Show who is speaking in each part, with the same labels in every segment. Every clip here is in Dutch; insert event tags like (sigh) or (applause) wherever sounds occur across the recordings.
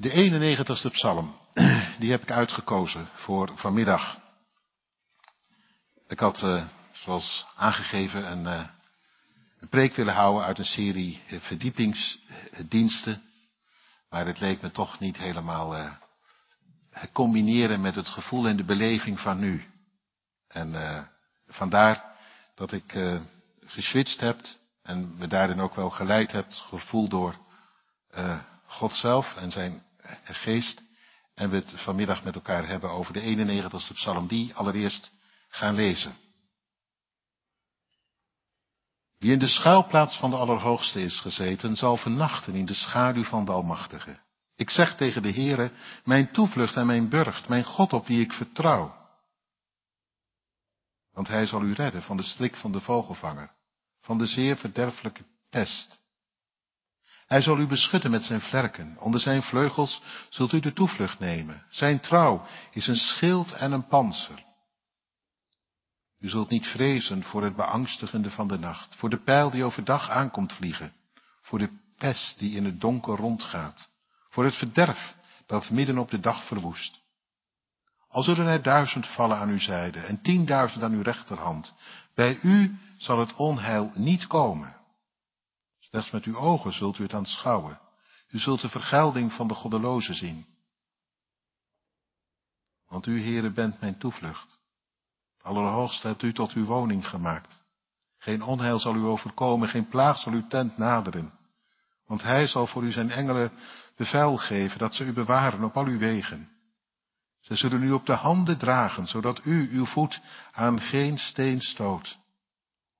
Speaker 1: De 91ste psalm, (clears throat) die heb ik uitgekozen voor vanmiddag. Ik had, uh, zoals aangegeven, een, uh, een, preek willen houden uit een serie verdiepingsdiensten. Maar het leek me toch niet helemaal combineren met het gevoel en de beleving van nu. En vandaar dat ik geswitcht heb en we daarin ook wel geleid hebt, gevoel door God zelf en zijn geest. En we het vanmiddag met elkaar hebben over de 91ste psalm, die allereerst gaan lezen. Wie in de schuilplaats van de Allerhoogste is gezeten, zal vernachten in de schaduw van de Almachtige. Ik zeg tegen de Heere, mijn toevlucht en mijn burcht, mijn God op wie ik vertrouw. Want hij zal u redden van de strik van de vogelvanger, van de zeer verderfelijke pest. Hij zal u beschutten met zijn vlerken. Onder zijn vleugels zult u de toevlucht nemen. Zijn trouw is een schild en een panzer. U zult niet vrezen voor het beangstigende van de nacht, voor de pijl die overdag aankomt vliegen, voor de pest die in het donker rondgaat, voor het verderf dat midden op de dag verwoest. Al zullen er duizend vallen aan uw zijde en tienduizend aan uw rechterhand, bij u zal het onheil niet komen. Slechts met uw ogen zult u het aanschouwen. U zult de vergelding van de goddelozen zien. Want u, Heere, bent mijn toevlucht. Allerhoogste hebt u tot uw woning gemaakt. Geen onheil zal u overkomen, geen plaag zal uw tent naderen. Want hij zal voor u zijn engelen bevel geven dat ze u bewaren op al uw wegen. Ze zullen u op de handen dragen, zodat u uw voet aan geen steen stoot.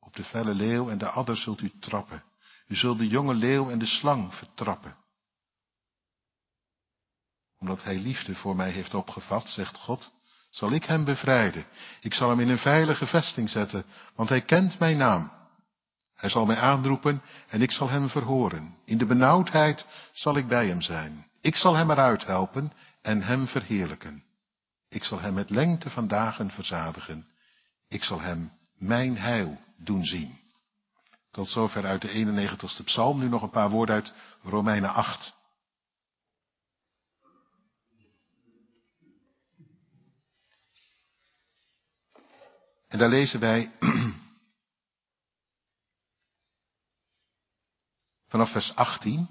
Speaker 1: Op de felle leeuw en de adder zult u trappen. U zult de jonge leeuw en de slang vertrappen. Omdat hij liefde voor mij heeft opgevat, zegt God, zal ik hem bevrijden. Ik zal hem in een veilige vesting zetten, want hij kent mijn naam. Hij zal mij aanroepen en ik zal hem verhoren. In de benauwdheid zal ik bij hem zijn. Ik zal hem eruit helpen en hem verheerlijken. Ik zal hem met lengte van dagen verzadigen. Ik zal hem mijn heil doen zien. Tot zover uit de 91ste psalm. Nu nog een paar woorden uit Romeinen 8. En daar lezen wij (clears throat) vanaf vers 18.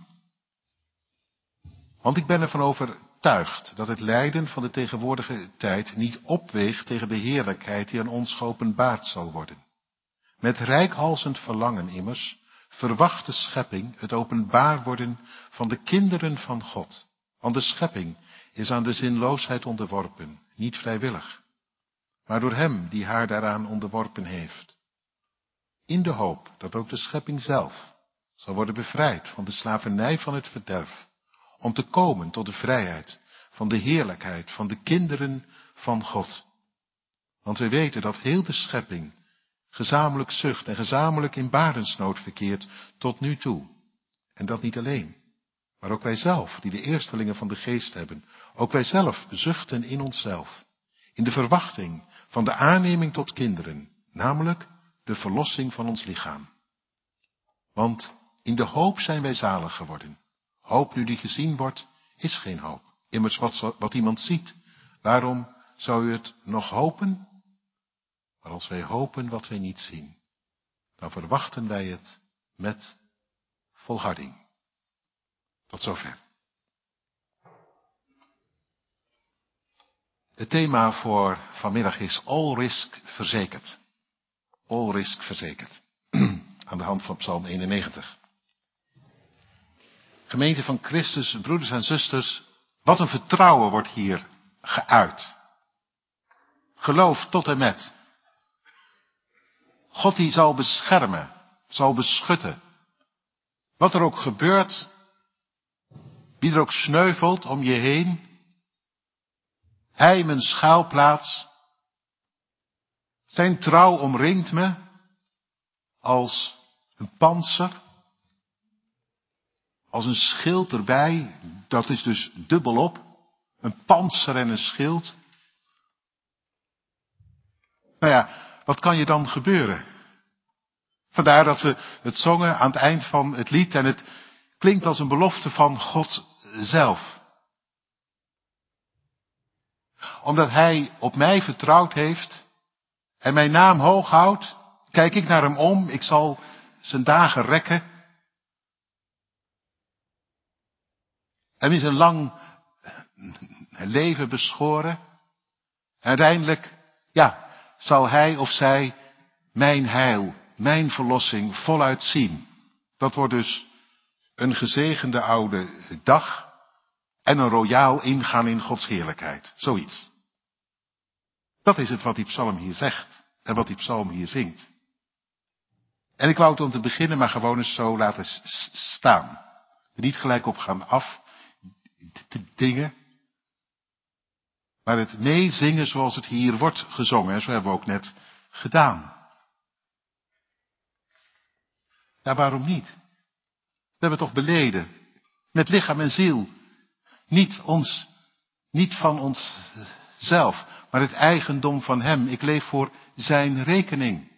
Speaker 1: Want ik ben ervan overtuigd dat het lijden van de tegenwoordige tijd niet opweegt tegen de heerlijkheid die aan ons geopenbaard zal worden. Met rijkhalsend verlangen immers verwacht de schepping het openbaar worden van de kinderen van God. Want de schepping is aan de zinloosheid onderworpen, niet vrijwillig, maar door hem die haar daaraan onderworpen heeft. In de hoop dat ook de schepping zelf zal worden bevrijd van de slavernij van het verderf, om te komen tot de vrijheid van de heerlijkheid van de kinderen van God. Want we weten dat heel de schepping gezamenlijk zucht en gezamenlijk in barensnood verkeert tot nu toe. En dat niet alleen, maar ook wij zelf, die de eerstelingen van de geest hebben, ook wij zelf zuchten in onszelf, in de verwachting van de aanneming tot kinderen, namelijk de verlossing van ons lichaam. Want in de hoop zijn wij zalig geworden. Hoop nu die gezien wordt, is geen hoop. Immers wat, wat iemand ziet, waarom zou u het nog hopen? Maar als wij hopen wat wij niet zien, dan verwachten wij het met volharding. Tot zover. Het thema voor vanmiddag is all risk verzekerd. All risk verzekerd. (clears throat) Aan de hand van Psalm 91. Gemeente van Christus, broeders en zusters, wat een vertrouwen wordt hier geuit. Geloof tot en met. God die zal beschermen, zal beschutten. Wat er ook gebeurt, wie er ook sneuvelt om je heen, hij mijn schuilplaats, zijn trouw omringt me als een panzer, als een schild erbij, dat is dus dubbelop, een panzer en een schild. Nou ja, wat kan je dan gebeuren? Vandaar dat we het zongen aan het eind van het lied en het klinkt als een belofte van God zelf. omdat hij op mij vertrouwd heeft en mijn naam hoog houdt, kijk ik naar hem om, ik zal zijn dagen rekken. Hem is een lang leven beschoren. Uiteindelijk, ja, zal hij of zij mijn heil, mijn verlossing voluit zien. Dat wordt dus een gezegende oude dag en een royaal ingaan in Gods heerlijkheid. Zoiets. Dat is het wat die psalm hier zegt en wat die psalm hier zingt. En ik wou het om te beginnen maar gewoon eens zo laten staan. Niet gelijk op gaan af dingen. Maar het meezingen zoals het hier wordt gezongen. Zo hebben we ook net gedaan. Ja, waarom niet? We hebben toch beleden. Met lichaam en ziel. Niet ons, niet van onszelf, maar het eigendom van Hem. Ik leef voor Zijn rekening.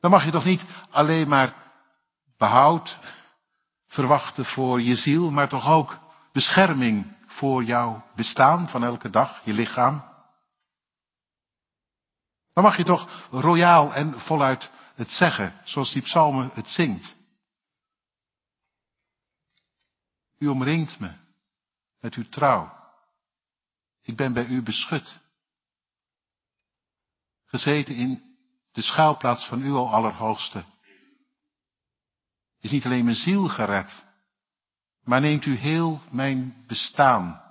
Speaker 1: Dan mag je toch niet alleen maar behoud verwachten voor je ziel, maar toch ook bescherming voor jouw bestaan van elke dag, je lichaam. Dan mag je toch royaal en voluit het zeggen, zoals die psalmen het zingt. U omringt me met uw trouw. Ik ben bij u beschut. Gezeten in de schuilplaats van u, al Allerhoogste. Is niet alleen mijn ziel gered, maar neemt u heel mijn bestaan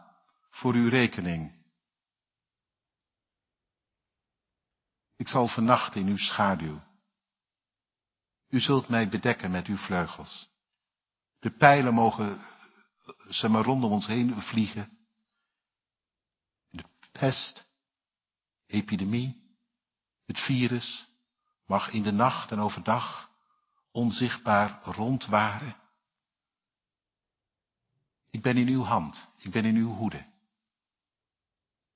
Speaker 1: voor uw rekening. Ik zal vernachten in uw schaduw. U zult mij bedekken met uw vleugels. De pijlen mogen ze maar rondom ons heen vliegen. De pest, epidemie, het virus mag in de nacht en overdag onzichtbaar rondwaren. Ik ben in uw hand, ik ben in uw hoede.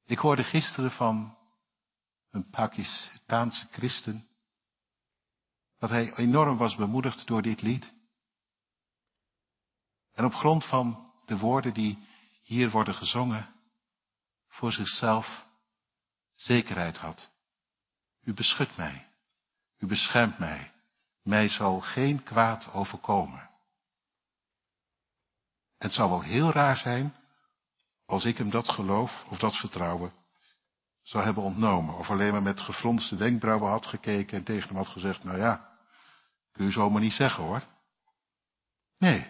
Speaker 1: Ik hoorde gisteren van een Pakistaanse christen dat hij enorm was bemoedigd door dit lied. En op grond van de woorden die hier worden gezongen, voor zichzelf zekerheid had. U beschut mij, u beschermt mij, mij zal geen kwaad overkomen. Het zou wel heel raar zijn als ik hem dat geloof of dat vertrouwen zou hebben ontnomen. Of alleen maar met gefronste wenkbrauwen had gekeken en tegen hem had gezegd, nou ja, kun je zomaar niet zeggen hoor. Nee,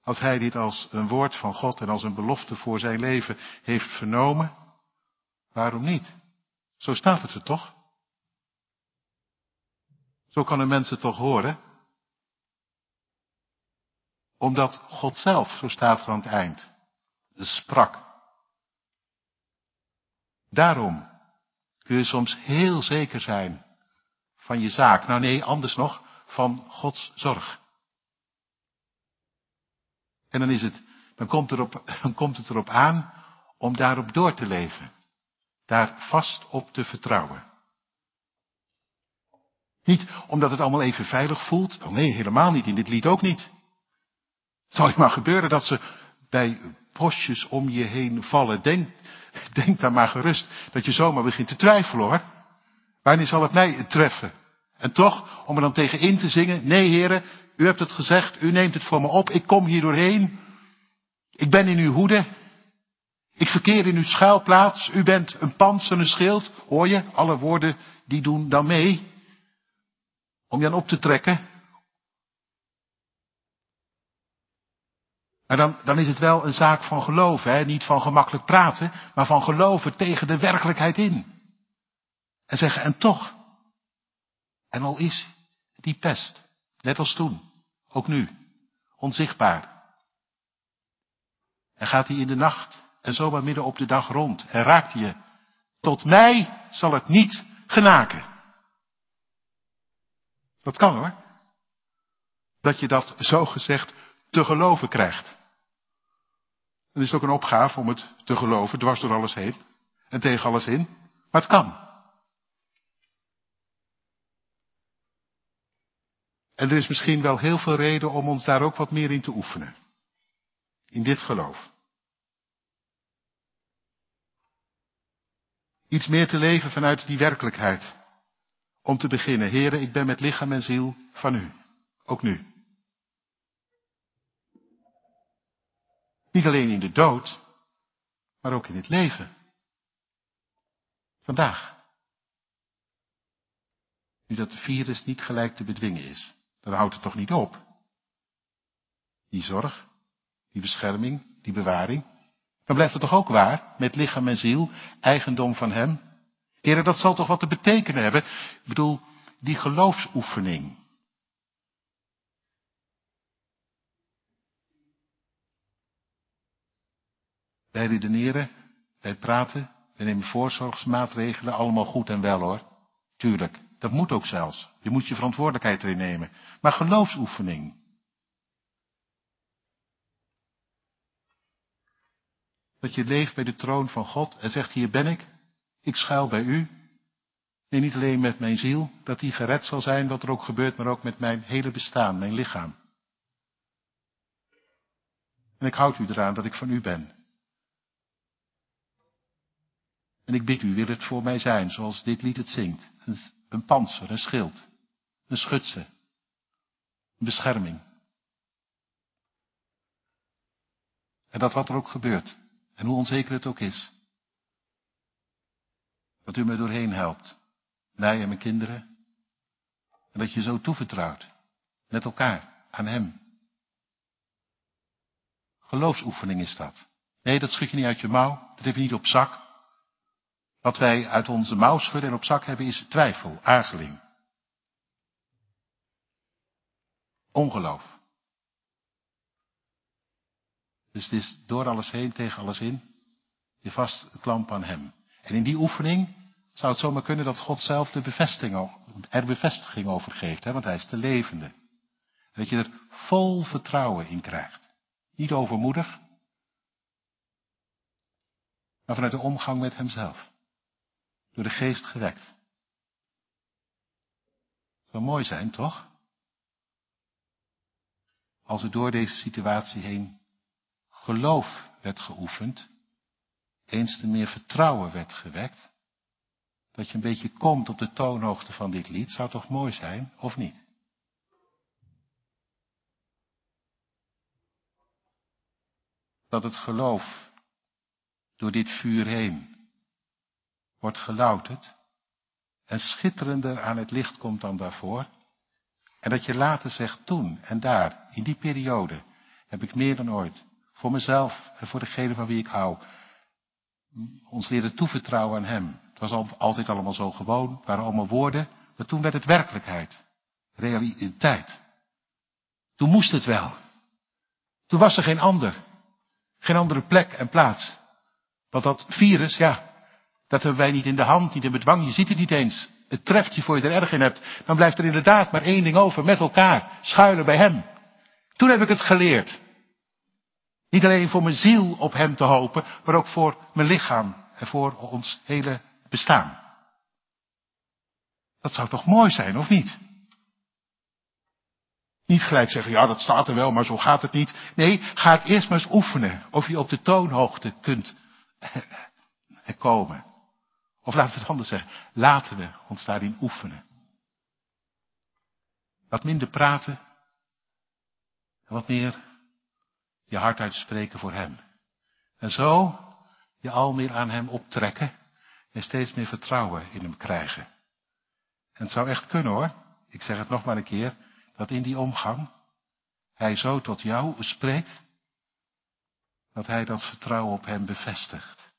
Speaker 1: als hij dit als een woord van God en als een belofte voor zijn leven heeft vernomen, waarom niet? Zo staat het er toch? Zo kan een toch horen? Omdat God zelf, zo staat er aan het eind, sprak. Daarom kun je soms heel zeker zijn van je zaak. Nou nee, anders nog, van Gods zorg. En dan is het, dan komt, erop, (laughs) dan komt het erop aan om daarop door te leven. Daar vast op te vertrouwen. Niet omdat het allemaal even veilig voelt. Oh nee, helemaal niet. In dit lied ook niet. Het zal je maar gebeuren dat ze bij bosjes om je heen vallen. Denk, denk daar maar gerust dat je zomaar begint te twijfelen hoor. Wanneer zal het mij treffen? En toch, om er dan tegen in te zingen. Nee heren, u hebt het gezegd, u neemt het voor me op, ik kom hier doorheen. Ik ben in uw hoede. Ik verkeer in uw schuilplaats. U bent een pans en een schild. Hoor je? Alle woorden die doen dan mee. Om je aan op te trekken. Maar dan, dan is het wel een zaak van geloven. Hè? Niet van gemakkelijk praten, maar van geloven tegen de werkelijkheid in. En zeggen, en toch. En al is die pest, net als toen. Ook nu. Onzichtbaar. En gaat hij in de nacht en zomaar midden op de dag rond en raakt je. Tot mij zal het niet genaken. Dat kan hoor. Dat je dat zo gezegd te geloven krijgt. Dan is het ook een opgave om het te geloven, dwars door alles heen en tegen alles in. Maar het kan. En er is misschien wel heel veel reden om ons daar ook wat meer in te oefenen. In dit geloof. Iets meer te leven vanuit die werkelijkheid. Om te beginnen, heren, ik ben met lichaam en ziel van u. Ook nu. Niet alleen in de dood, maar ook in het leven. Vandaag. Nu dat de virus niet gelijk te bedwingen is, dan houdt het toch niet op. Die zorg, die bescherming, die bewaring. Dan blijft het toch ook waar, met lichaam en ziel, eigendom van Hem. Heren, dat zal toch wat te betekenen hebben. Ik bedoel, die geloofsoefening. Wij redeneren, wij praten, wij nemen voorzorgsmaatregelen, allemaal goed en wel hoor. Tuurlijk, dat moet ook zelfs. Je moet je verantwoordelijkheid erin nemen. Maar geloofsoefening. Dat je leeft bij de troon van God en zegt, hier ben ik, ik schuil bij u. Nee, niet alleen met mijn ziel, dat die gered zal zijn, wat er ook gebeurt, maar ook met mijn hele bestaan, mijn lichaam. En ik houd u eraan dat ik van u ben. En ik bid u, wil het voor mij zijn, zoals dit lied het zingt. Een, panzer, een schild, een schutse, een bescherming. En dat wat er ook gebeurt, en hoe onzeker het ook is, dat u me doorheen helpt, mij en mijn kinderen, en dat je zo toevertrouwt, met elkaar, aan Hem. Geloofsoefening is dat. Nee, dat schud je niet uit je mouw, dat heb je niet op zak. Wat wij uit onze mouw schudden en op zak hebben is twijfel, aarzeling. Ongeloof. Dus het is door alles heen, tegen alles in, je vast klamp aan Hem. En in die oefening zou het zomaar kunnen dat God zelf de bevestiging, er bevestiging over geeft, hè, want Hij is de levende. En dat je er vol vertrouwen in krijgt. Niet overmoedig, maar vanuit de omgang met Hemzelf. Door de geest gewekt. Zou mooi zijn, toch? Als er door deze situatie heen geloof werd geoefend, eens te meer vertrouwen werd gewekt, dat je een beetje komt op de toonhoogte van dit lied, zou toch mooi zijn, of niet? Dat het geloof door dit vuur heen wordt gelouterd en schitterender aan het licht komt dan daarvoor. En dat je later zegt, toen en daar, in die periode, heb ik meer dan ooit, voor mezelf en voor degene van wie ik hou, ons leren toevertrouwen aan Hem. Het was altijd allemaal zo gewoon, het waren allemaal woorden, maar toen werd het werkelijkheid, realiteit. Toen moest het wel. Toen was er geen ander, geen andere plek en plaats. Want dat virus, ja, dat hebben wij niet in de hand, niet in bedwang. Je ziet het niet eens. Het treft je voor je er erg in hebt. Dan blijft er inderdaad maar één ding over. Met elkaar. Schuilen bij hem. Toen heb ik het geleerd. Niet alleen voor mijn ziel op hem te hopen, maar ook voor mijn lichaam en voor ons hele bestaan. Dat zou toch mooi zijn, of niet? Niet gelijk zeggen, ja dat staat er wel, maar zo gaat het niet. Nee, ga het eerst maar eens oefenen of je op de toonhoogte kunt (laughs) komen. Of laten we het anders zeggen, laten we ons daarin oefenen. Wat minder praten en wat meer je hart uitspreken voor Hem. En zo je al meer aan Hem optrekken en steeds meer vertrouwen in Hem krijgen. En het zou echt kunnen hoor, ik zeg het nog maar een keer, dat in die omgang Hij zo tot jou spreekt, dat Hij dat vertrouwen op Hem bevestigt.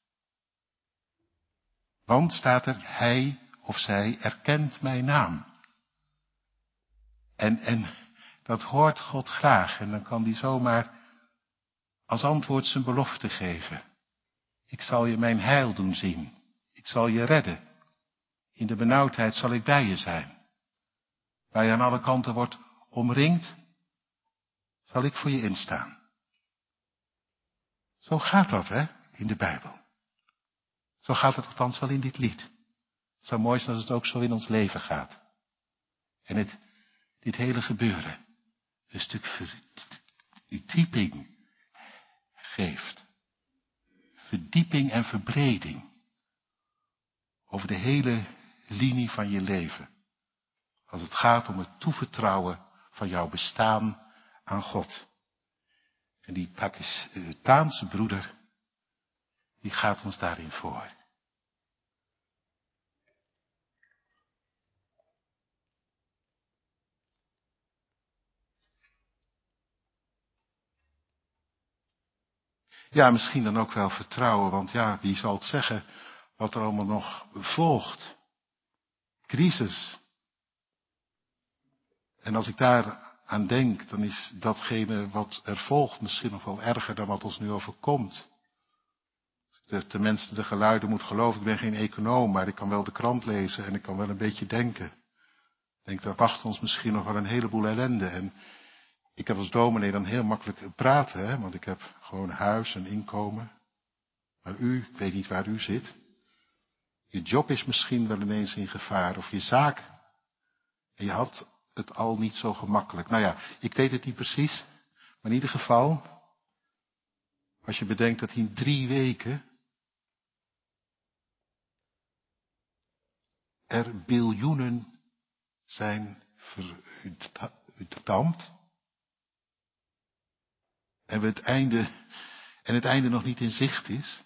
Speaker 1: Want staat er, hij of zij erkent mijn naam. En, en dat hoort God graag. En dan kan hij zomaar als antwoord zijn belofte geven. Ik zal je mijn heil doen zien. Ik zal je redden. In de benauwdheid zal ik bij je zijn. Waar je aan alle kanten wordt omringd, zal ik voor je instaan. Zo gaat dat, hè, in de Bijbel. Zo gaat het althans wel in dit lied. Het zou mooi zijn als het ook zo in ons leven gaat. En het, dit hele gebeuren een stuk verdieping geeft. Verdieping en verbreding. over de hele linie van je leven. Als het gaat om het toevertrouwen van jouw bestaan aan God. En die Pakistaanse broeder, die gaat ons daarin voor. Ja, misschien dan ook wel vertrouwen, want ja, wie zal het zeggen wat er allemaal nog volgt? Crisis. En als ik daar aan denk, dan is datgene wat er volgt misschien nog wel erger dan wat ons nu overkomt. De, tenminste de geluiden moet geloven, ik ben geen econoom, maar ik kan wel de krant lezen en ik kan wel een beetje denken. Ik denk, daar wacht ons misschien nog wel een heleboel ellende. En ik heb als dominee dan heel makkelijk praten, hè, want ik heb gewoon huis en inkomen. Maar u, ik weet niet waar u zit. Je job is misschien wel ineens in gevaar, of je zaak. En je had het al niet zo gemakkelijk. Nou ja, ik weet het niet precies. Maar in ieder geval, als je bedenkt dat in drie weken er biljoenen zijn verdampt. En we het einde, en het einde nog niet in zicht is.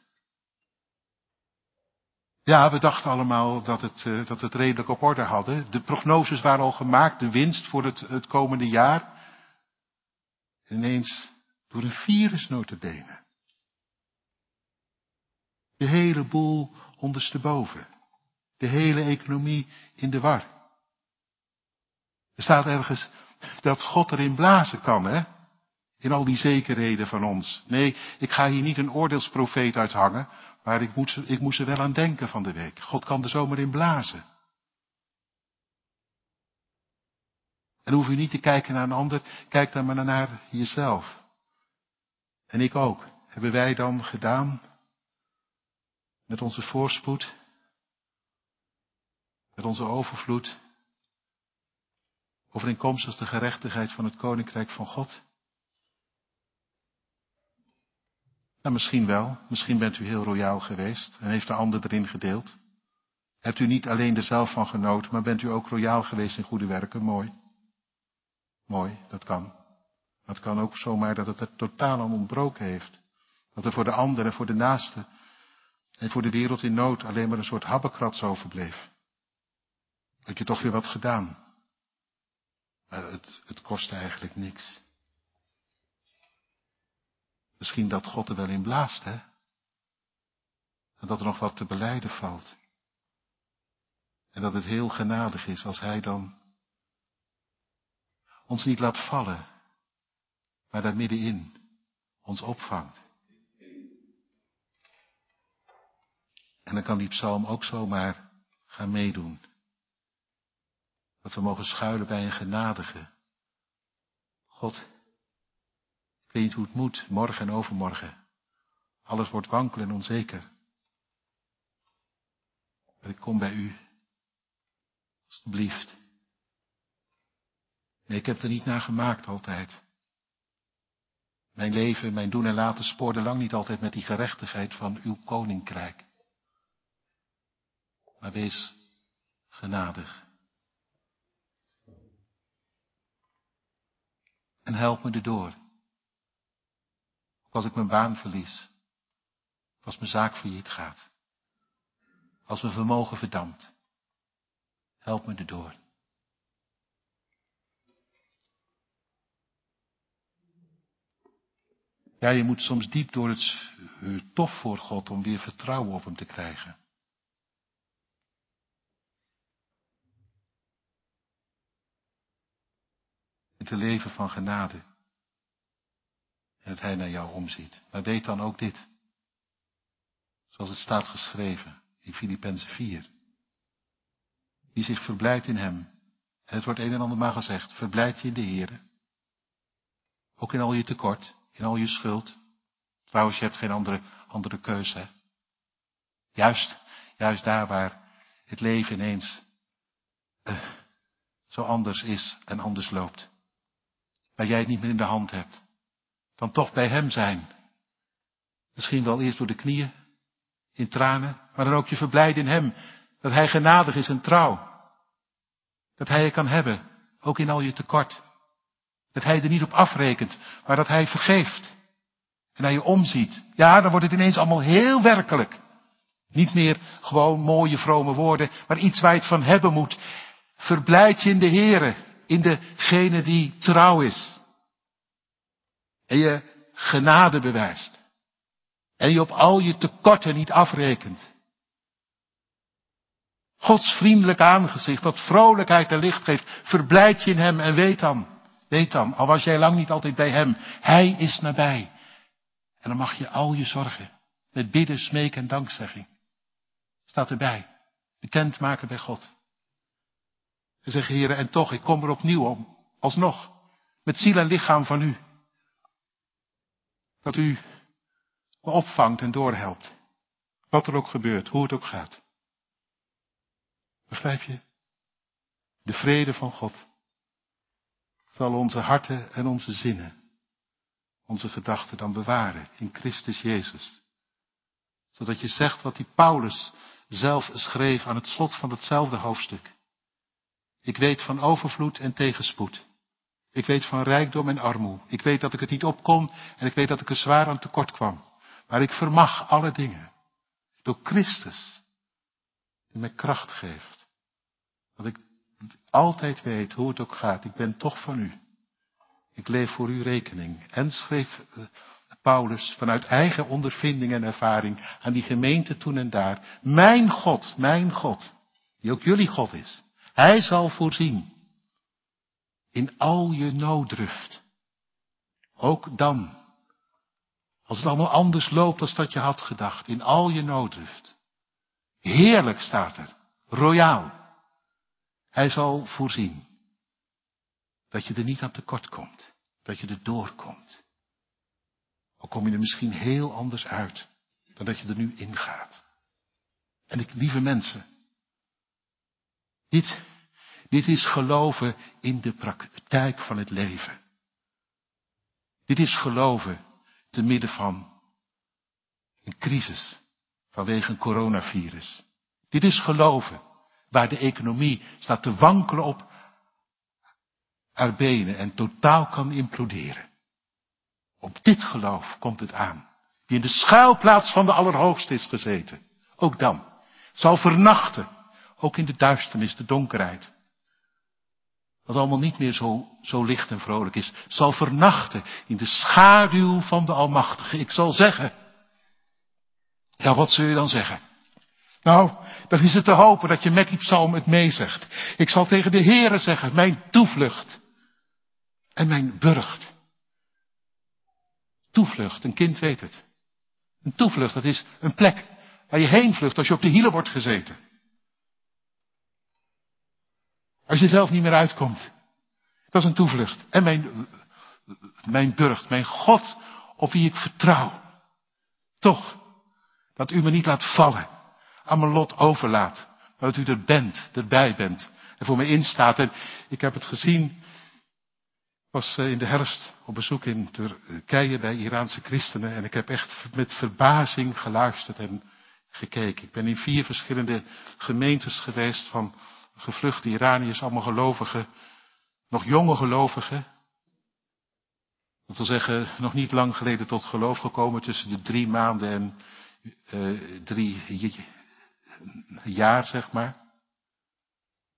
Speaker 1: Ja, we dachten allemaal dat, het, uh, dat het redelijk op orde hadden. De prognoses waren al gemaakt, de winst voor het, het komende jaar. En ineens door een virus notabene. De hele boel ondersteboven. De hele economie in de war. Er staat ergens dat God erin blazen kan, hè? In al die zekerheden van ons. Nee, ik ga hier niet een oordeelsprofeet uithangen, maar ik moet, ik moest er wel aan denken van de week. God kan er zomaar in blazen. En hoef u niet te kijken naar een ander, kijk dan maar naar jezelf. En ik ook. Hebben wij dan gedaan met onze voorspoed, met onze overvloed, overeenkomstig de gerechtigheid van het koninkrijk van God? Nou, misschien wel. Misschien bent u heel royaal geweest en heeft de ander erin gedeeld. Hebt u niet alleen er zelf van genoten, maar bent u ook royaal geweest in goede werken? Mooi. Mooi, dat kan. Maar het kan ook zomaar dat het er totaal aan ontbroken heeft. Dat er voor de ander en voor de naaste en voor de wereld in nood alleen maar een soort habbekrats overbleef. Dat je toch weer wat gedaan. Maar het, het kostte eigenlijk niks. Misschien dat God er wel in blaast, hè? En dat er nog wat te beleiden valt. En dat het heel genadig is als Hij dan ons niet laat vallen, maar daar middenin ons opvangt. En dan kan die psalm ook zomaar gaan meedoen. Dat we mogen schuilen bij een genadige. God, weet niet hoe het moet, morgen en overmorgen. Alles wordt wankel en onzeker. Maar ik kom bij u. Alsjeblieft. Nee, ik heb er niet naar gemaakt altijd. Mijn leven, mijn doen en laten spoorde lang niet altijd met die gerechtigheid van uw koninkrijk. Maar wees genadig. En help me erdoor als ik mijn baan verlies. Als mijn zaak failliet gaat. Als mijn vermogen verdampt. Help me erdoor. Ja, je moet soms diep door het tof voor God om weer vertrouwen op hem te krijgen. Te leven van genade. En dat hij naar jou omziet. Maar weet dan ook dit. Zoals het staat geschreven in Filippenzen 4. Die zich verblijdt in hem. En het wordt een en ander maar gezegd. Verblijd je in de Heer. Ook in al je tekort. In al je schuld. Trouwens, je hebt geen andere, andere keuze. Juist, juist daar waar het leven ineens uh, zo anders is en anders loopt. Waar jij het niet meer in de hand hebt dan toch bij Hem zijn. Misschien wel eerst door de knieën, in tranen, maar dan ook je verblijden in Hem. Dat Hij genadig is en trouw. Dat Hij je kan hebben, ook in al je tekort. Dat Hij er niet op afrekent, maar dat Hij vergeeft. En naar je omziet. Ja, dan wordt het ineens allemaal heel werkelijk. Niet meer gewoon mooie vrome woorden, maar iets waar je het van hebben moet. Verblijd je in de Here, in degene die trouw is. En je genade bewijst. En je op al je tekorten niet afrekent. Gods vriendelijk aangezicht, dat vrolijkheid en licht geeft, verblijd je in Hem en weet dan, weet dan, al was jij lang niet altijd bij Hem, Hij is nabij. En dan mag je al je zorgen met bidden, smeken en dankzegging. Staat erbij. Bekend maken bij God. En zeg, heren, en toch, ik kom er opnieuw om. Alsnog. Met ziel en lichaam van u. Dat u me opvangt en doorhelpt. Wat er ook gebeurt, hoe het ook gaat. Begrijp je? De vrede van God zal onze harten en onze zinnen, onze gedachten dan bewaren in Christus Jezus. Zodat je zegt wat die Paulus zelf schreef aan het slot van hetzelfde hoofdstuk. Ik weet van overvloed en tegenspoed. Ik weet van rijkdom en armoe. Ik weet dat ik het niet opkom en ik weet dat ik er zwaar aan tekort kwam. Maar ik vermag alle dingen. Door Christus. Die mij kracht geeft. Dat ik altijd weet hoe het ook gaat. Ik ben toch van u. Ik leef voor uw rekening. En schreef eh, Paulus vanuit eigen ondervinding en ervaring aan die gemeente toen en daar. Mijn God, mijn God, die ook jullie God is. Hij zal voorzien. In al je nooddruft. Ook dan. Als het allemaal anders loopt dan dat je had gedacht. In al je nooddruft. Heerlijk staat er. Royaal. Hij zal voorzien. Dat je er niet aan tekort komt. Dat je er doorkomt. Al kom je er misschien heel anders uit dan dat je er nu ingaat. En ik, lieve mensen, dit, dit is geloven in de praktijk van het leven. Dit is geloven te midden van een crisis vanwege een coronavirus. Dit is geloven waar de economie staat te wankelen op haar benen en totaal kan imploderen. Op dit geloof komt het aan. Die in de schuilplaats van de Allerhoogste is gezeten. Ook dan. Zal vernachten. Ook in de duisternis, de donkerheid. Wat allemaal niet meer zo, zo licht en vrolijk is. Zal vernachten in de schaduw van de Almachtige. Ik zal zeggen. Ja, wat zul je dan zeggen? Nou, dan is het te hopen dat je met die psalm het meezegt. Ik zal tegen de Heere zeggen, mijn toevlucht en mijn burcht. Toevlucht, een kind weet het. Een toevlucht, dat is een plek waar je heen vlucht als je op de hielen wordt gezeten. Als je zelf niet meer uitkomt. Dat is een toevlucht. En mijn, mijn burcht, mijn God op wie ik vertrouw. Toch, dat u me niet laat vallen, aan mijn lot overlaat. Maar dat u er bent, erbij bent. En voor me instaat. En ik heb het gezien was eh, in de herfst op bezoek in Turkije bij Iraanse christenen en ik heb echt met verbazing geluisterd en gekeken. Ik ben in vier verschillende gemeentes geweest van gevluchte Iraniërs, allemaal gelovigen, nog jonge gelovigen. Dat wil zeggen, nog niet lang geleden tot geloof gekomen tussen de drie maanden en uh, drie jaar, zeg maar.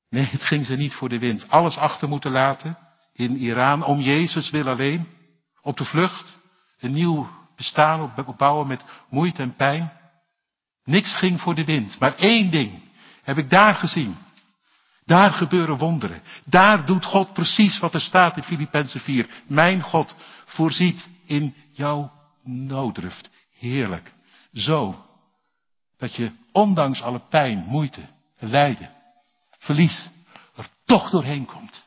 Speaker 1: Nee, het ging ze niet voor de wind. Alles achter moeten laten in Iran om Jezus wil alleen. Op de vlucht. Een nieuw bestaan opbouwen met moeite en pijn. Niks ging voor de wind. Maar één ding heb ik daar gezien. Daar gebeuren wonderen. Daar doet God precies wat er staat in Filippenzen 4. Mijn God voorziet in jouw nooddruft. Heerlijk. Zo. Dat je ondanks alle pijn, moeite, lijden, verlies er toch doorheen komt.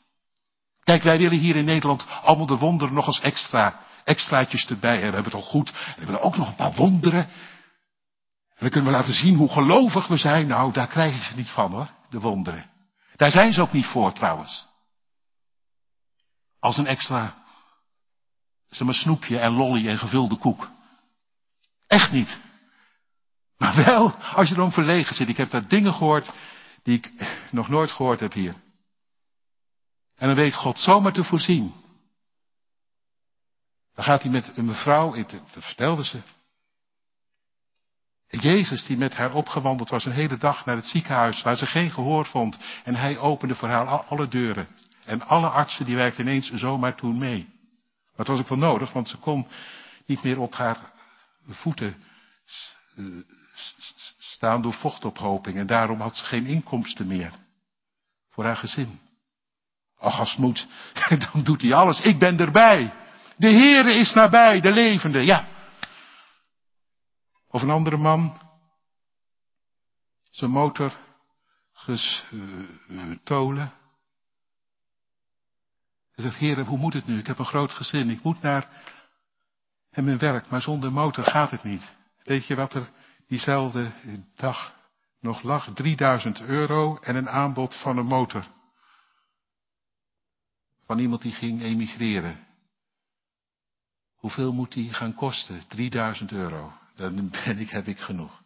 Speaker 1: Kijk, wij willen hier in Nederland allemaal de wonderen nog als extra, extraatjes erbij hebben. We hebben het al goed. En we willen ook nog een paar wonderen. En dan kunnen we laten zien hoe gelovig we zijn. Nou, daar krijgen ze niet van hoor, de wonderen. Daar zijn ze ook niet voor trouwens. Als een extra, zeg maar, snoepje en lolly en gevulde koek. Echt niet. Maar wel, als je erom verlegen zit. Ik heb daar dingen gehoord die ik nog nooit gehoord heb hier. En dan weet God zomaar te voorzien. Dan gaat hij met een mevrouw, dat vertelde ze. Jezus die met haar opgewandeld was een hele dag naar het ziekenhuis waar ze geen gehoor vond. En hij opende voor haar alle deuren. En alle artsen die werkten ineens zomaar toen mee. Maar het was ook wel nodig, want ze kon niet meer op haar voeten eh, staan door vochtophoping. En daarom had ze geen inkomsten meer voor haar gezin. Ach, als het moet, (laughs) dan doet hij alles. Ik ben erbij. De Heere is nabij, de levende. Ja. Of een andere man. Zijn motor gestolen. Hij zegt, Heere, hoe moet het nu? Ik heb een groot gezin. Ik moet naar en mijn werk, maar zonder motor gaat het niet. Weet je wat er diezelfde dag nog lag? 3000 euro en een aanbod van een motor. Van iemand die ging emigreren. Hoeveel moet die gaan kosten? 3000 euro. Dan ben ik, heb ik genoeg.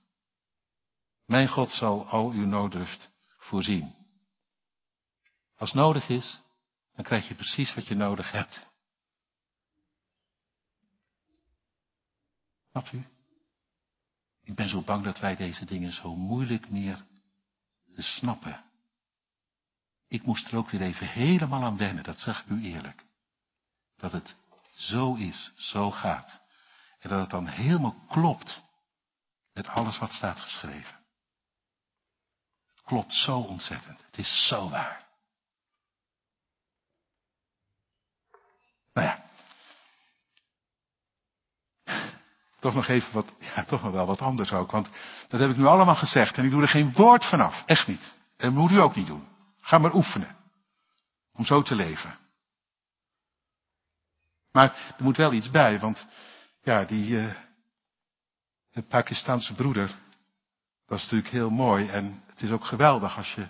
Speaker 1: Mijn God zal al uw nooddruft voorzien. Als nodig is, dan krijg je precies wat je nodig hebt. Snap u? Ik ben zo bang dat wij deze dingen zo moeilijk meer snappen. Ik moest er ook weer even helemaal aan wennen, dat zeg ik u eerlijk. Dat het zo is, zo gaat. En dat het dan helemaal klopt met alles wat staat geschreven. Het klopt zo ontzettend. Het is zo waar. Nou ja. Toch nog even wat, ja, toch nog wel wat anders ook. Want dat heb ik nu allemaal gezegd en ik doe er geen woord vanaf. Echt niet. En moet u ook niet doen. Ga maar oefenen. Om zo te leven. Maar er moet wel iets bij, want ja, die uh, Pakistanse broeder, dat is natuurlijk heel mooi en het is ook geweldig als je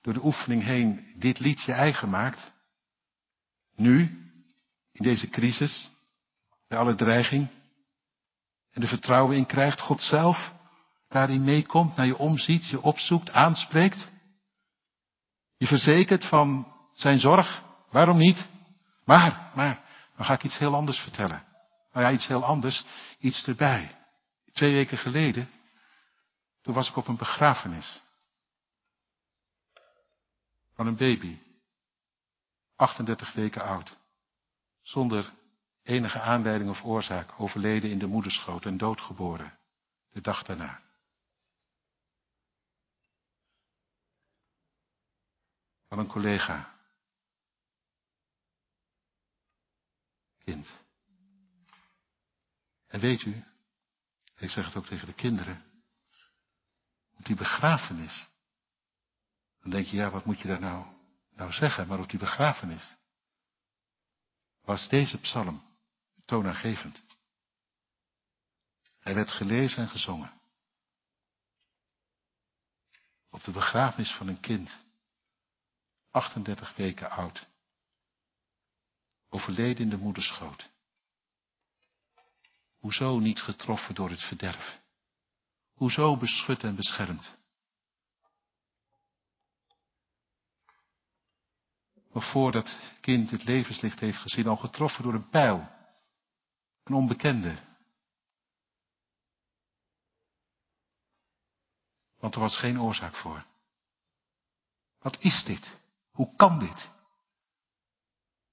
Speaker 1: door de oefening heen dit liedje eigen maakt. Nu, in deze crisis, bij alle dreiging, en er vertrouwen in krijgt, God zelf daarin meekomt, naar je omziet, je opzoekt, aanspreekt. Je verzekert van zijn zorg. Waarom niet? Maar, maar, dan ga ik iets heel anders vertellen. Nou ja, iets heel anders, iets erbij. Twee weken geleden, toen was ik op een begrafenis. Van een baby. 38 weken oud. Zonder enige aanleiding of oorzaak overleden in de moederschoot en doodgeboren. De dag daarna. Van een collega. Kind. En weet u, ik zeg het ook tegen de kinderen, op die begrafenis, dan denk je, ja, wat moet je daar nou, nou zeggen, maar op die begrafenis was deze psalm toonaangevend. Hij werd gelezen en gezongen. Op de begrafenis van een kind, 38 weken oud, overleden in de moederschoot. Hoezo niet getroffen door het verderf? Hoezo beschut en beschermd? Nog voordat kind het levenslicht heeft gezien, al getroffen door een pijl. Een onbekende. Want er was geen oorzaak voor. Wat is dit? Hoe kan dit?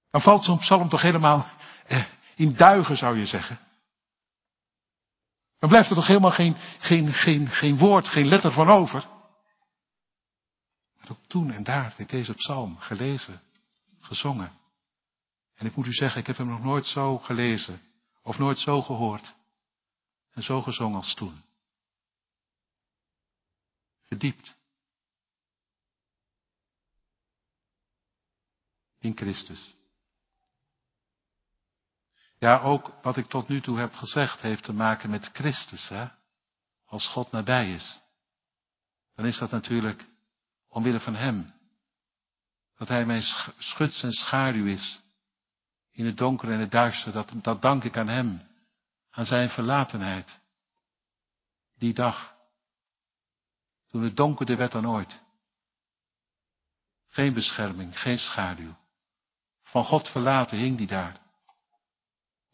Speaker 1: Dan valt zo'n psalm toch helemaal eh, in duigen, zou je zeggen. Dan blijft er toch helemaal geen, geen, geen, geen woord, geen letter van over. Maar ook toen en daar werd deze psalm gelezen, gezongen. En ik moet u zeggen, ik heb hem nog nooit zo gelezen of nooit zo gehoord en zo gezongen als toen. Verdiept. In Christus. Ja, ook wat ik tot nu toe heb gezegd heeft te maken met Christus, hè? Als God nabij is. Dan is dat natuurlijk omwille van Hem. Dat Hij mijn schuts en schaduw is. In het donker en het duister, dat, dat dank ik aan Hem. Aan Zijn verlatenheid. Die dag. Toen het donkerder werd dan ooit. Geen bescherming, geen schaduw. Van God verlaten hing die daar.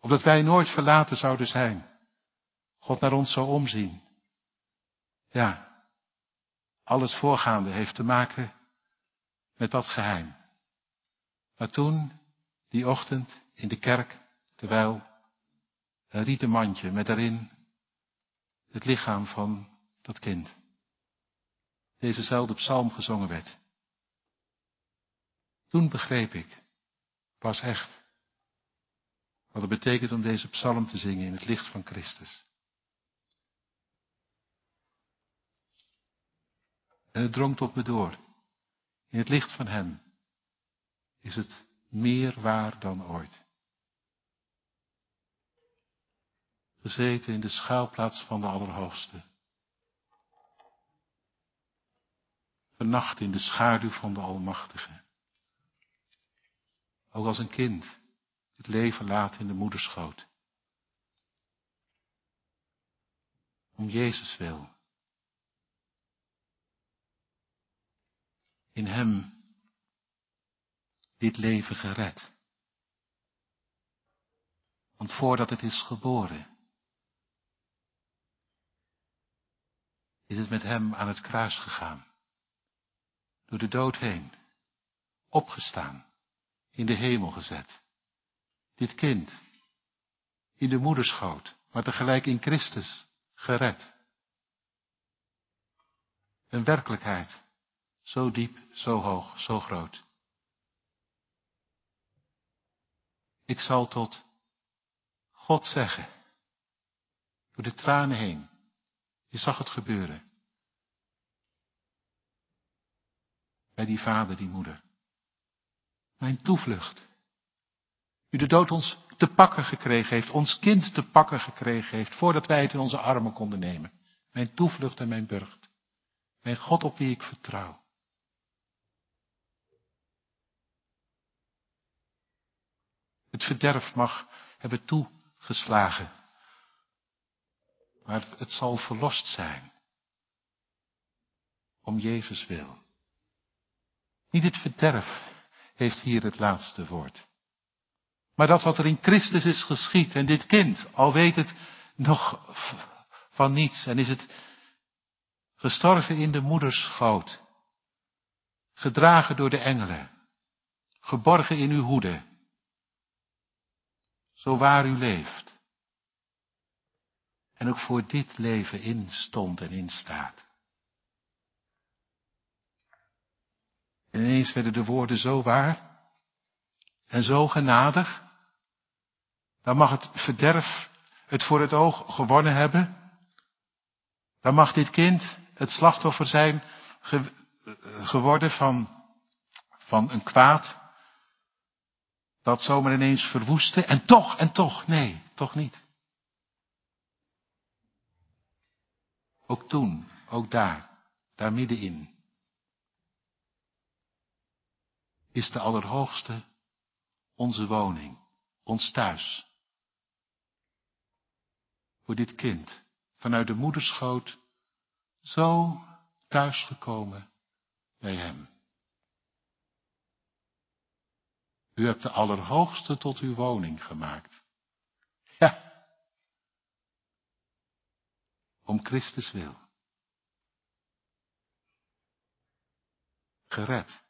Speaker 1: Opdat wij nooit verlaten zouden zijn. God naar ons zou omzien. Ja, alles voorgaande heeft te maken met dat geheim. Maar toen, die ochtend in de kerk, terwijl een rieten mandje met daarin het lichaam van dat kind, dezezelfde psalm gezongen werd. Toen begreep ik, pas echt, wat het betekent om deze psalm te zingen in het licht van Christus. En het drong tot me door. In het licht van Hem is het meer waar dan ooit. Gezeten in de schuilplaats van de Allerhoogste. Vannacht in de schaduw van de Almachtige. Ook als een kind het leven laat in de moederschoot. Om Jezus wil. In Hem dit leven gered. Want voordat het is geboren, is het met Hem aan het kruis gegaan. Door de dood heen. Opgestaan. In de hemel gezet. Dit kind. In de moederschoot. Maar tegelijk in Christus gered. Een werkelijkheid. Zo diep, zo hoog, zo groot. Ik zal tot God zeggen. Door de tranen heen. Je zag het gebeuren. Bij die vader, die moeder. Mijn toevlucht. U de dood ons te pakken gekregen heeft, ons kind te pakken gekregen heeft, voordat wij het in onze armen konden nemen. Mijn toevlucht en mijn burcht. Mijn God op wie ik vertrouw. Het verderf mag hebben toegeslagen. Maar het zal verlost zijn. Om Jezus wil. Niet het verderf heeft hier het laatste woord. Maar dat wat er in Christus is geschied en dit kind, al weet het nog van niets en is het gestorven in de moederschoot, gedragen door de engelen, geborgen in uw hoede, zo waar u leeft. En ook voor dit leven instond en instaat. En ineens werden de woorden zo waar en zo genadig. Dan mag het verderf het voor het oog gewonnen hebben. Dan mag dit kind het slachtoffer zijn geworden van, van een kwaad dat zomaar ineens verwoesten. En toch, en toch, nee, toch niet. Ook toen, ook daar, daar middenin. Is de Allerhoogste onze woning, ons thuis. Voor dit kind, vanuit de moederschoot, zo thuisgekomen bij hem. U hebt de Allerhoogste tot uw woning gemaakt. Ja. Om Christus wil. Gered.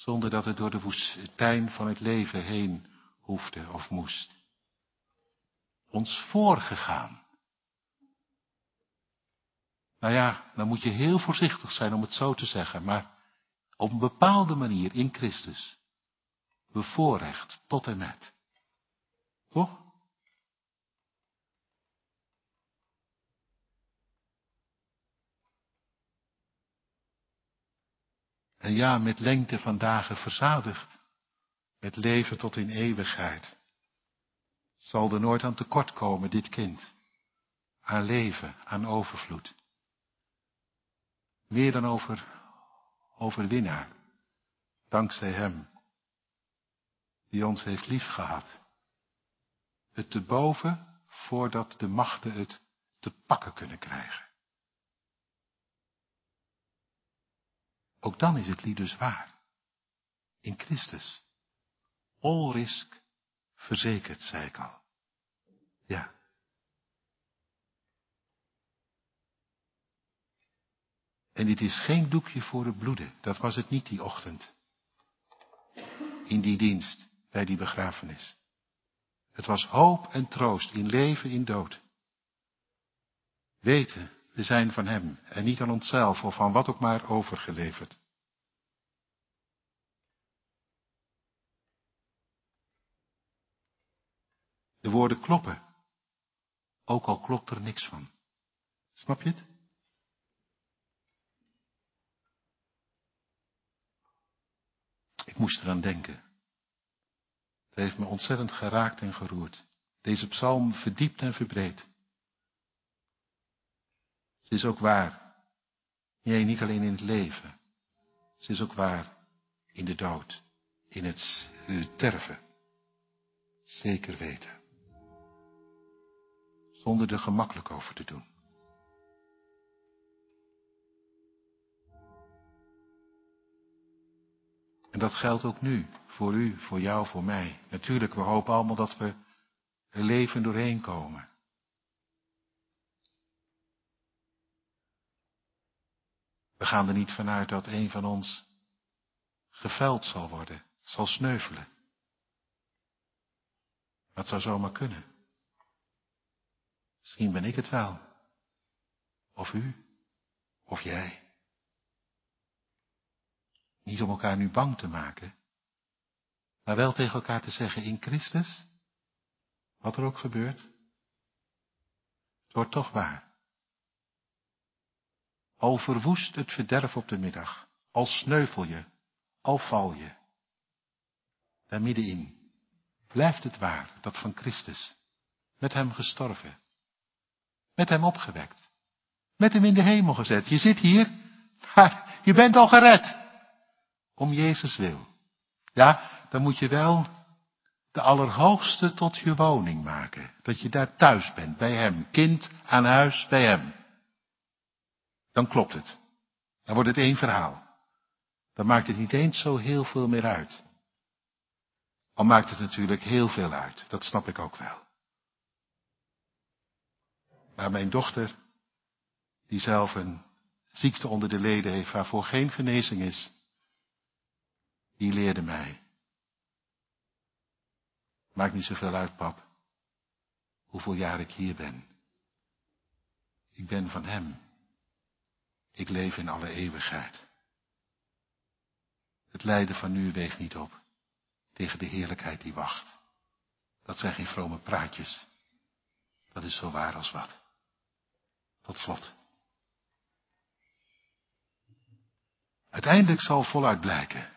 Speaker 1: Zonder dat het door de woestijn van het leven heen hoefde of moest. Ons voorgegaan. Nou ja, dan moet je heel voorzichtig zijn om het zo te zeggen, maar op een bepaalde manier in Christus bevoorrecht tot en met. Toch? En ja, met lengte van dagen verzadigd, met leven tot in eeuwigheid. Zal er nooit aan tekort komen, dit kind. Aan leven, aan overvloed. Meer dan over overwinnaar, dankzij hem die ons heeft liefgehad. Het te boven voordat de machten het te pakken kunnen krijgen. Ook dan is het lied dus waar. In Christus. All risk verzekerd, zei ik al. Ja. En dit is geen doekje voor het bloeden. Dat was het niet die ochtend. In die dienst, bij die begrafenis. Het was hoop en troost in leven, in dood. Weten, we zijn van Hem en niet aan onszelf of van wat ook maar overgeleverd. De woorden kloppen, ook al klopt er niks van. Snap je het? Ik moest eraan denken. Het heeft me ontzettend geraakt en geroerd. Deze psalm verdiept en verbreedt. Ze is ook waar. Nee, niet alleen in het leven. Ze is ook waar in de dood, in het sterven. Zeker weten. Zonder er gemakkelijk over te doen. En dat geldt ook nu, voor u, voor jou, voor mij. Natuurlijk, we hopen allemaal dat we er leven doorheen komen. We gaan er niet vanuit dat een van ons geveld zal worden, zal sneuvelen. Dat zou zomaar kunnen. Misschien ben ik het wel. Of u. Of jij. Niet om elkaar nu bang te maken, maar wel tegen elkaar te zeggen in Christus, wat er ook gebeurt, het wordt toch waar. Al verwoest het verderf op de middag, al sneuvel je, al val je. Daar middenin blijft het waar, dat van Christus, met hem gestorven, met hem opgewekt, met hem in de hemel gezet. Je zit hier, (laughs) maar je bent al gered om Jezus wil. Ja, dan moet je wel de Allerhoogste tot je woning maken. Dat je daar thuis bent, bij Hem. Kind aan huis bij Hem. Dan klopt het. Dan wordt het één verhaal. Dan maakt het niet eens zo heel veel meer uit. Al maakt het natuurlijk heel veel uit. Dat snap ik ook wel. Maar mijn dochter, die zelf een ziekte onder de leden heeft waarvoor geen genezing is, die leerde mij. Maakt niet zoveel uit, pap, hoeveel jaar ik hier ben. Ik ben van Hem. Ik leef in alle eeuwigheid. Het lijden van nu weegt niet op tegen de heerlijkheid die wacht. Dat zijn geen vrome praatjes. Dat is zo waar als wat. Tot slot. Uiteindelijk zal voluit blijken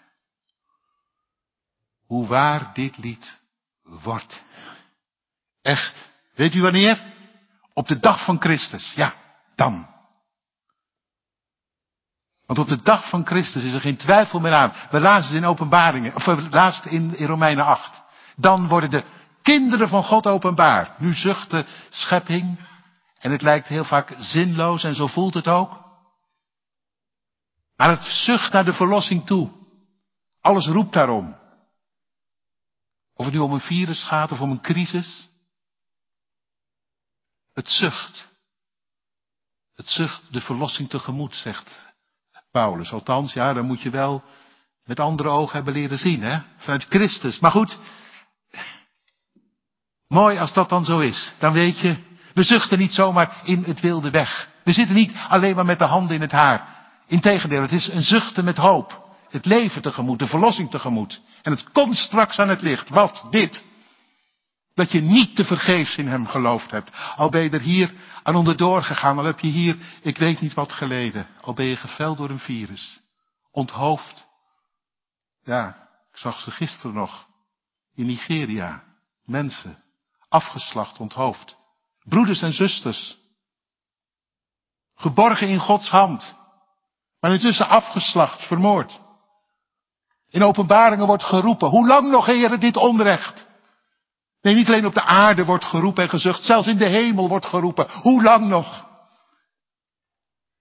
Speaker 1: hoe waar dit lied wordt. Echt. Weet u wanneer? Op de dag van Christus. Ja, dan. Want op de dag van Christus is er geen twijfel meer aan. We lazen het in openbaringen, of we lazen in, in Romeinen 8. Dan worden de kinderen van God openbaar. Nu zucht de schepping. En het lijkt heel vaak zinloos en zo voelt het ook. Maar het zucht naar de verlossing toe. Alles roept daarom. Of het nu om een virus gaat of om een crisis. Het zucht. Het zucht de verlossing tegemoet, zegt Paulus. Althans, ja, dan moet je wel met andere ogen hebben leren zien, hè? Vanuit Christus. Maar goed, mooi als dat dan zo is. Dan weet je, we zuchten niet zomaar in het wilde weg. We zitten niet alleen maar met de handen in het haar. Integendeel, het is een zuchten met hoop het leven tegemoet, de verlossing tegemoet. En het komt straks aan het licht. Wat? Dit. Dat je niet te vergeefs in hem geloofd hebt. Al ben je er hier aan onderdoor gegaan. Al heb je hier, ik weet niet wat geleden. Al ben je geveld door een virus. Onthoofd. Ja, ik zag ze gisteren nog. In Nigeria. Mensen. Afgeslacht, onthoofd. Broeders en zusters. Geborgen in Gods hand. Maar intussen afgeslacht, vermoord. In openbaringen wordt geroepen, hoe lang nog, heren, dit onrecht? Nee, niet alleen op de aarde wordt geroepen en gezucht, zelfs in de hemel wordt geroepen. Hoe lang nog?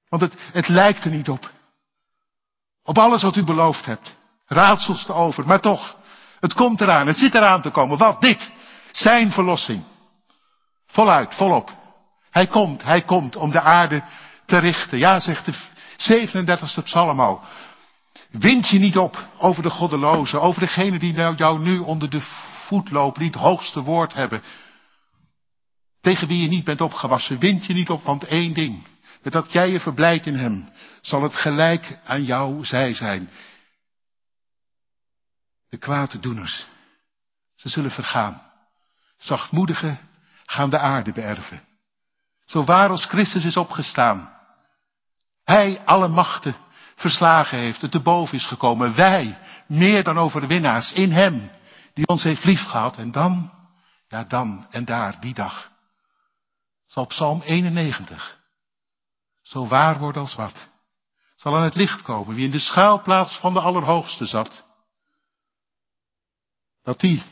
Speaker 1: Want het, het lijkt er niet op.
Speaker 2: Op alles wat u beloofd hebt. Raadsels te over, maar toch. Het komt eraan, het zit eraan te komen. Wat? Dit. Zijn verlossing. Voluit, volop. Hij komt, hij komt om de aarde te richten. Ja, zegt de 37e psalm al. Wind je niet op over de goddelozen, over degene die jou nu onder de die het hoogste woord hebben. Tegen wie je niet bent opgewassen. Wind je niet op, want één ding. Met dat jij je verblijdt in hem, zal het gelijk aan jou zij zijn. De kwaaddoeners, ze zullen vergaan. Zachtmoedigen gaan de aarde beërven. Zo waar als Christus is opgestaan. Hij alle machten verslagen heeft, het te boven is gekomen. Wij, meer dan overwinnaars, in hem, die ons heeft liefgehad. En dan, ja dan en daar, die dag, zal Psalm 91 zo waar worden als wat. Zal aan het licht komen wie in de schuilplaats van de Allerhoogste zat. Dat die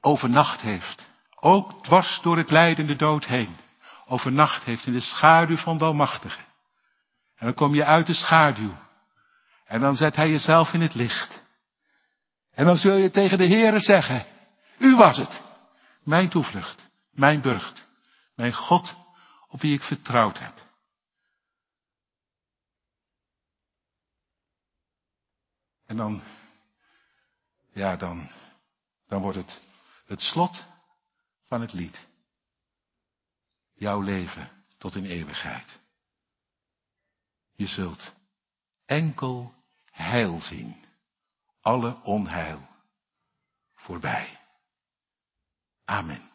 Speaker 2: overnacht heeft, ook dwars door het lijdende dood heen, overnacht heeft in de schaduw van de Almachtige. En dan kom je uit de schaduw. En dan zet hij jezelf in het licht. En dan zul je tegen de Heere zeggen, u was het. Mijn toevlucht, mijn burcht, mijn God op wie ik vertrouwd heb. En dan, ja, dan, dan wordt het het slot van het lied. Jouw leven tot in eeuwigheid. Je zult enkel heil zien. Alle onheil voorbij. Amen.